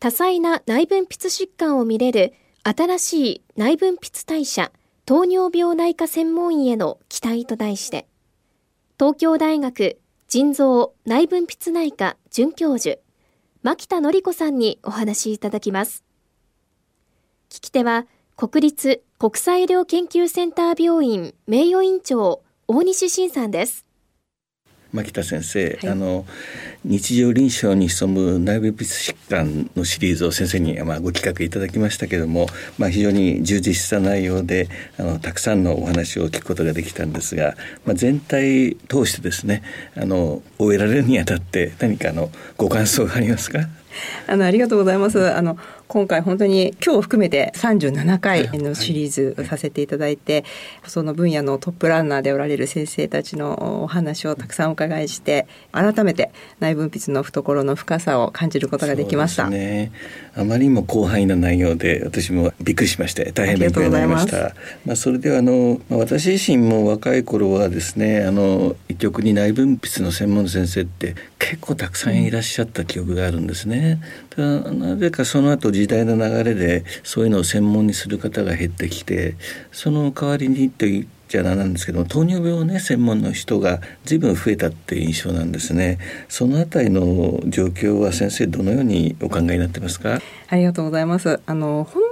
多彩な内分泌疾患を見れる新しい内分泌代謝糖尿病内科専門医への期待と題して東京大学腎臓内分泌内科准教授牧田典子さんにお話いただきます。聞き手は国立国際医療研究センター病院名誉院長大西晋さんです。牧田先生、はい、あの日常臨床に潜む内分泌疾患のシリーズを先生に、まあ、ご企画いただきましたけども、まあ、非常に充実した内容であのたくさんのお話を聞くことができたんですが、まあ、全体通してですねあの終えられるにあたって何かのご感想がありますか？あのありがとうございます。あの今回本当に今日含めて37回のシリーズさせていただいて、その分野のトップランナーでおられる先生たちのお話をたくさんお伺いして改めて内分泌の懐の深さを感じることができました。ね、あまりにも広範囲な内容で私もびっくりしまして大変勉強になりました。まあそれではあの私自身も若い頃はですねあの一局に内分泌の専門の先生って結構たくさんいらっしゃった記憶があるんですね。なぜかその後時代の流れでそういうのを専門にする方が減ってきてその代わりにと言っちゃなんですけど糖尿病ね専門の人が随分増えたっていう印象なんですね。そのあたりの状況は先生どのようにお考えになってますか？ありがとうございます。あの本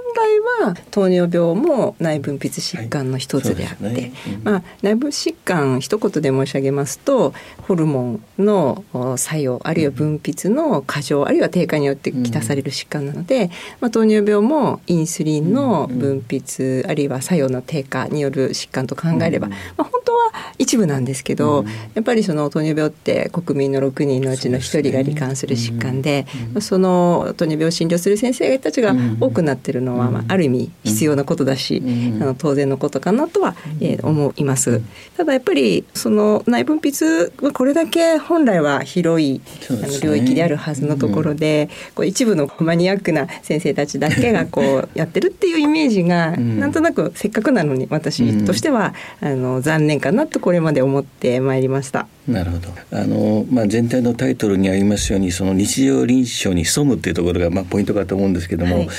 は糖尿病も内分泌疾患の一つであって、はいね。うん、まあ、内分疾患一言で申し上げますとホルモンの作用あるいは分泌の過剰あるいは低下によってきたされる疾患なので、まあ、糖尿病もインスリンの分泌、あるいは作用の低下による疾患と考えれば、まあ、本当は一部なんですけど、やっぱりその糖尿病って国民の6人のうちの1人が罹患する疾患で、その糖尿病を診療する先生たちが多くなってるのは、まあ、ある意味必要なことだし、あの当然のことかなとは、えー、思います。ただやっぱりその内分泌はこれだけ本来は広い、あの領域であるはずのところで、こう一部のマニアックな先生たちだけがこう やってるっていうイメージが、なんとなくせっかくなのに私としては、あの残念かなとこれまで思ってまいりました。なるほど。あの、まあ、全体のタイトルにありますようにその日常臨床に潜むっていうところが、まあ、ポイントかと思うんですけども、はい、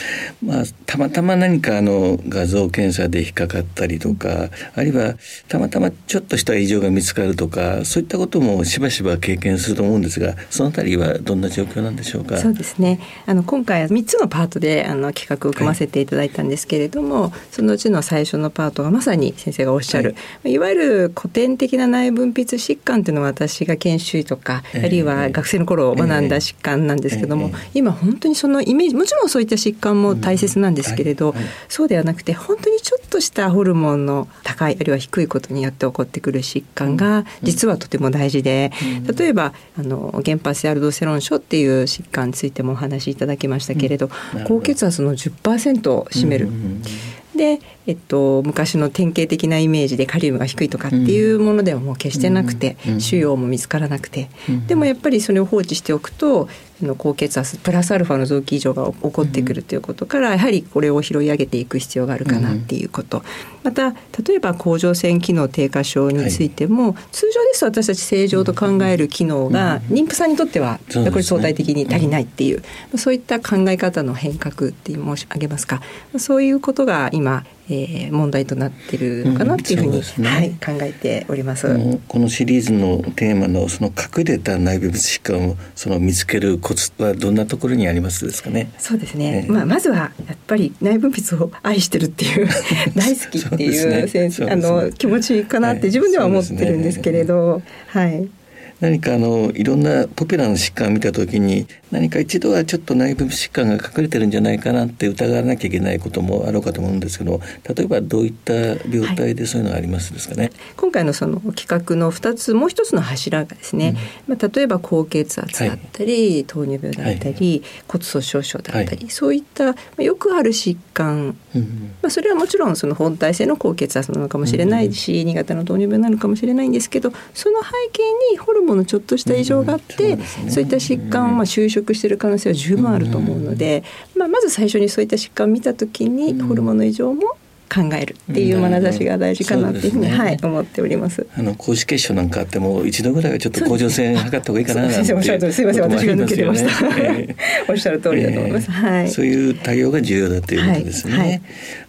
まあ、たまたま何かあの画像検査で引っかかったりとかあるいはたまたまちょっとした異常が見つかるとかそういったこともしばしば経験すると思うんですがそのあたりはどんな状況なんでしょうか？そうですね。あの今回は3つのパートであの企画を組ませていただいたんですけれども、はい、そのうちの最初のパートがまさに先生がおっしゃる、はい、いわゆる古典的な内分泌疾患っていうのは私が研修医とか、あるいは学生の頃学んだ疾患なんですけども、今本当にそのイメージもちろんそういった疾患も大切なんですけれど、そうではなくて本当にちょっとしたホルモンの高いあるいは低いことによって起こってくる疾患が実はとても大事で、例えばあの原発性アルドセロン症っていう疾患についてもお話しいただきましたけれど、高血圧の10%を占める。で、えっと、昔の典型的なイメージでカリウムが低いとかっていうものではもう決してなくて、腫瘍も見つからなくて、でもやっぱりそれを放置しておくとの高血圧プラスアルファの臓器異常が起こってくるということから、やはりこれを拾い上げていく必要があるかなっていうこと、また例えば甲状腺機能低下症についても、通常ですと私たち正常と考える機能が妊婦さんにとってはこれ相対的に足りないっていう、そういった考え方の変革って申し上げますか。そういうことが今えー、問題となってるのかなっていうふうに、うんね、はい、考えております。このシリーズのテーマのその隠れた内分泌疾患をその見つけるコツはどんなところにありますですかね？そうですね、まあ、まずはやっぱり内分泌を愛してるっていう 大好きっていうね、あの気持ちかなって自分では思ってるんですけれど、はい何かあのいろんなポピュラーな疾患を見た時に何か一度はちょっと内分泌疾患が隠れてるんじゃないかなって疑わなきゃいけないこともあろうかと思うんですけど例えばどういった病態でそういうのがありますですかね、はい、今回のその企画の2つもう一つの柱がですね、うん、まあ、例えば高血圧だったり、はい、糖尿病だったり、はい、骨粗しょう症だったり、そういったよくある疾患、うん、まあ、それはもちろんその本体性の高血圧なのかもしれないし、うん、新潟の糖尿病なのかもしれないんですけどその背景にホルモンのちょっとした異常があって、そうね、そういった疾患をまあ就職している可能性は十分あると思うので、まあ、まず最初にそういった疾患を見た時にホルモンの異常も考えるっていう眼差しが大事かなっていうふうに、ね、はい思っております。あの高脂血症なんかあっても一度ぐらいはちょっと甲状腺測った方がいいかななんて。すみません。私が抜けてました。おっしゃる通りだと思います。はい。そういう対応が重要だということですね。はい。はい、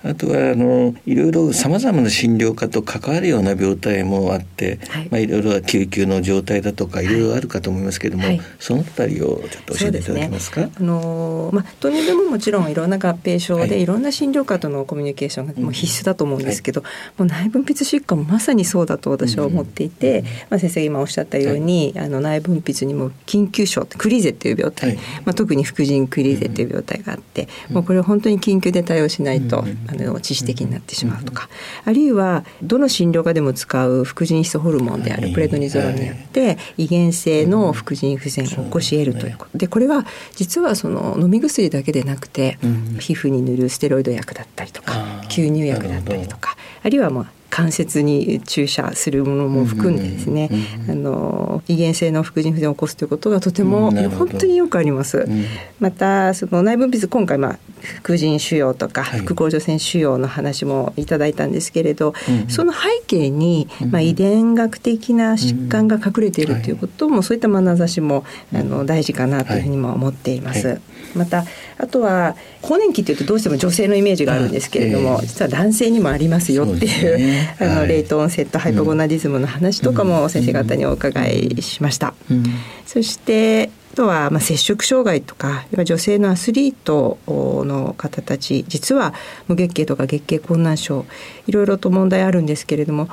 あとはあのいろいろさまざまな診療科と関わるような病態もあって、はい、まあいろいろ救急の状態だとかい。ろいろあるかと思いますけれども、そのあたりをちょっと教えていただけますか？すね、あのまあ糖尿病ももちろんいろんな合併症で、い、ろんな診療科とのコミュニケーションがもう必須だと思うんです。けど、もう内分泌疾患もまさにそうだと私は思っていて、まあ、先生が今おっしゃったように、あの内分泌にも緊急症クリーゼってい。う病態、まあ、特に副腎クリーゼっていう病態があって、もうこれは本当に緊急で対応しないと、あの致死的になってしまうとか、あるいはどの診療科でも使う副腎質ホルモンであるプレドニゾロンによって遺伝性の副腎不全を起こし得るということ。でこれは実はその飲み薬だけでなくて、皮膚に塗るステロイド薬だったりとか吸入薬だったりとかあるいはまあ関節に注射するものも含んでですね、あの遺伝性の副腎不全を起こすということがとても本当によくあります。またその内分泌今回まあ副腎腫瘍とか副甲状腺腫瘍の話もいただいたんですけれど、その背景にまあ遺伝学的な疾患が隠れているということも、そういった眼差しもあの大事かなというふうにも思っています。またあとは更年期っていうとどうしても女性のイメージがあるんですけれども、実は男性にもありますよっていう、あのレイトオンセットハイポゴナディズムの話とかも先生方にお伺いしました。そしてあとはまあ摂食障害とか女性のアスリートの方たち実は無月経とか月経困難症いろいろと問題あるんですけれども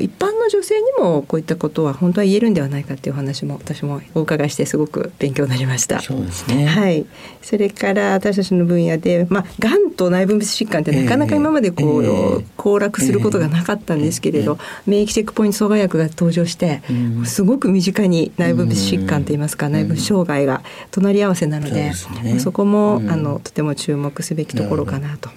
一般の女性にもこういったことは本当は言えるんではないかっていう話も私もお伺いしてすごく勉強になりました。そうですね。はい。それから私たちの分野で、まあ癌と内分泌疾患ってなかなか今までこう、えー、交絡することがなかったんですけれど、えー、免疫チェックポイント阻害薬が登場して、うん、すごく身近に内分泌疾患といいますか、うん、内分泌障害が隣り合わせなので、そ、ね,、こも、うん、あのとても注目すべきところかなと。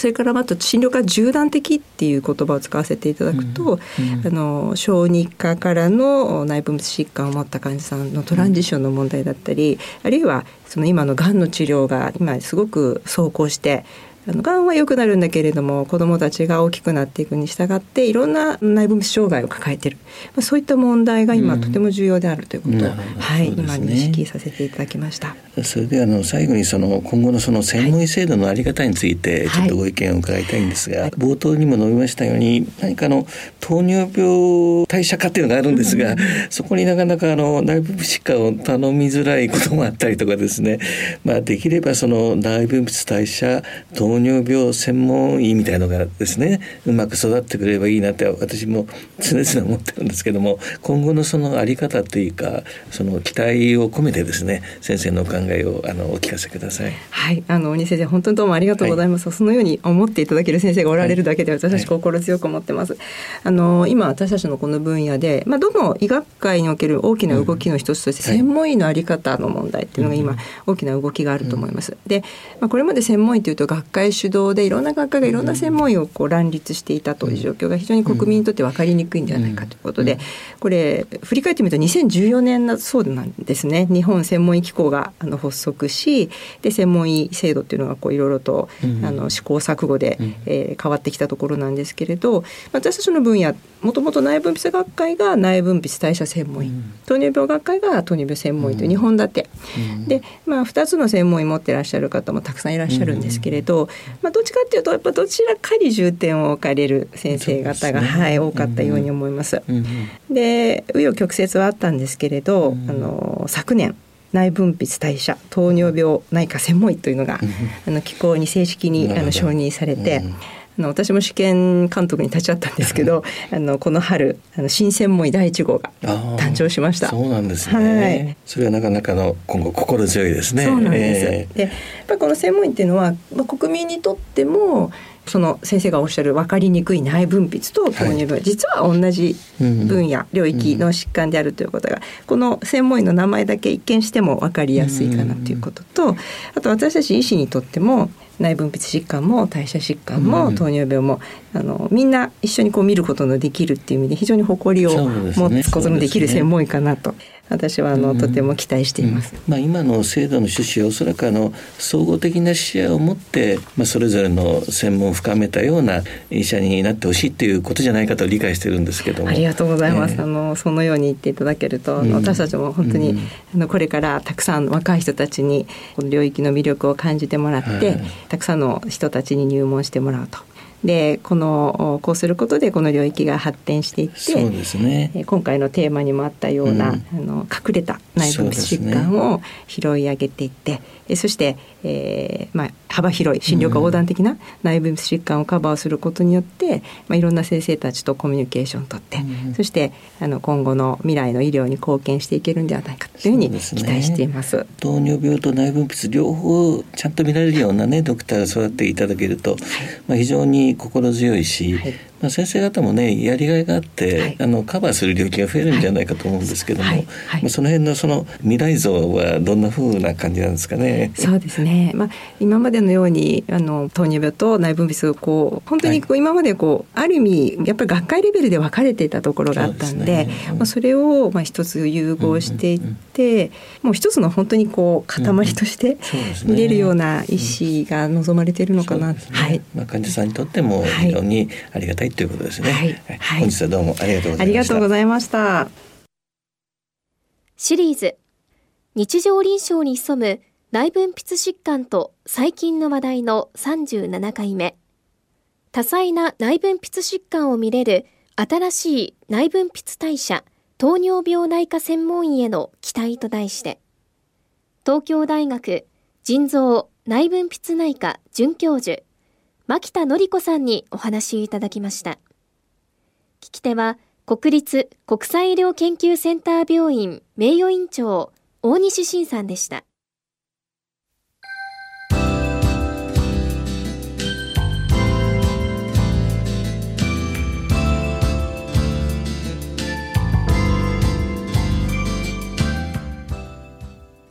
それからあと診療科縦断的っていう言葉を使わせていただくと、うんうん、あの小児科からの内分泌疾患を持った患者さんのトランジションの問題だったり、あるいはその今のがんの治療が今すごく走行してあのがんは良くなるんだけれども子どもたちが大きくなっていくに従っていろんな内分泌障害を抱えている、まあ、そういった問題が今、とても重要であるということを、はい、ね、今認識させていただきました。それであの最後にその今後のその専門医制度のあり方についてちょっとご意見を伺いたいんですが、はい、冒頭にも述べましたように何かの糖尿病代謝化っていうのがあるんですが、そこになかなかあの内分泌疾患を頼みづらいこともあったりとかですね、まあ、できればその内分泌代謝糖尿病専門医みたいのがですねうまく育ってくれればいいなって私も常々思ってるんですけども今後のそのあり方というかその期待を込めてですね先生のお考えをあのお聞かせください。はいあの鬼先生本当にどうもありがとうございます、はい、そのように思っていただける先生がおられるだけで私たち心強く思ってます。はい、あの今私たちのこの分野で、まあ、どの医学界における大きな動きの一つとして、専門医のあり方の問題っていうのが今、大きな動きがあると思います。で、まあ、これまで専門医というと学会主導動でいろんな学科がいろんな専門医をこう乱立していたという状況が非常に国民にとって分かりにくいんではないかということで、これ振り返ってみると2014年だそうなんですね。日本専門医機構があの発足しで専門医制度っていうのがこういろいろと、あの試行錯誤で、えー、変わってきたところなんですけれど私たちの分野もともと内分泌学会が内分泌代謝専門医、糖尿病学会が糖尿病専門医という2本立て、で、まあ、2つの専門医持ってらっしゃる方もたくさんいらっしゃるんですけれど、まあ、どっちかっていうとやっぱどちらかに重点を置かれる先生方が、ね、はい、多かったように思います。で紆余曲折はあったんですけれど、あの昨年内分泌代謝糖尿病内科専門医というのが、あの機構に正式にあの承認されて。ああの私も試験監督に立ち会ったんですけどあのこの春あの新専門医第一号が誕生しました。そうなんですね、はい、それはなかなかの今後心強いですね。そうなんです、えー、でやっぱりこの専門医っていうのは、まあ、国民にとってもその先生がおっしゃる分かりにくい内分泌と糖尿病、はい、実は同じ分野、うん、領域の疾患であるということが、この専門医の名前だけ一見しても分かりやすいかなということと、あと私たち医師にとっても内分泌疾患も代謝疾患も糖尿病も、あのみんな一緒にこう見ることのできるっていう意味で非常に誇りを持つことのできる専門医かなと。私はあの、とても期待しています。まあ今の制度の趣旨はおそらくあの総合的な視野を持ってまあそれぞれの専門を深めたような医者になってほしいっていうことじゃないかと理解してるんですけども。ありがとうございます。えー、あのそのように言っていただけると、うん、私たちも本当に、うん、あのこれからたくさん若い人たちにこの領域の魅力を感じてもらって、はい、たくさんの人たちに入門してもらうと。でこのこうすることでこの領域が発展していってそうです、ね、今回のテーマにもあったような、うん、あの隠れた内分泌疾患を拾い上げていって、ね、そして、えーまあ、幅広い診療科横断的な内分泌疾患をカバーすることによって、まあ、いろんな先生たちとコミュニケーションをとって、うん、そしてあの今後の未来の医療に貢献していけるんではないかというふうに期待しています、ね、糖尿病と内分泌両方ちゃんと見られるようなねドクターが育っていただけると、はい、まあ、非常に心強いし、はいまあ、先生方もねやりがいがあって、はい、あのカバーする領域が増えるんじゃないかと思うんですけども、はい。はい、まあ、その辺のその未来像はどんなふうな感じなんですかね？そうですね、まあ、今までのようにあの糖尿病と内分泌こう本当にこう、今までこうある意味やっぱり学会レベルで分かれていたところがあったんで、ね。うん、まあ、それをまあ一つ融合していって、うんうんうん、もう一つの本当にこう塊として見れるような医師が望まれているのかな、ね、はい。まあ、患者さんにとっても非常にありがたいということですね。はい。はい、本日はどうもありがとうございました。ありがとうございました。シリーズ日常臨床に潜む内分泌疾患と最近の話題の37回目多彩な内分泌疾患を見れる新しい内分泌代謝糖尿病内科専門医への期待と題して東京大学腎臓内分泌内科准教授牧田典子さんにお話いただきました。聞き手は、国立国際医療研究センター病院名誉院長、大西晋さんでした。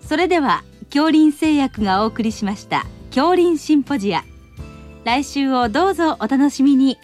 それでは恐林製薬がお送りしました恐林シンポジア来週をどうぞお楽しみに。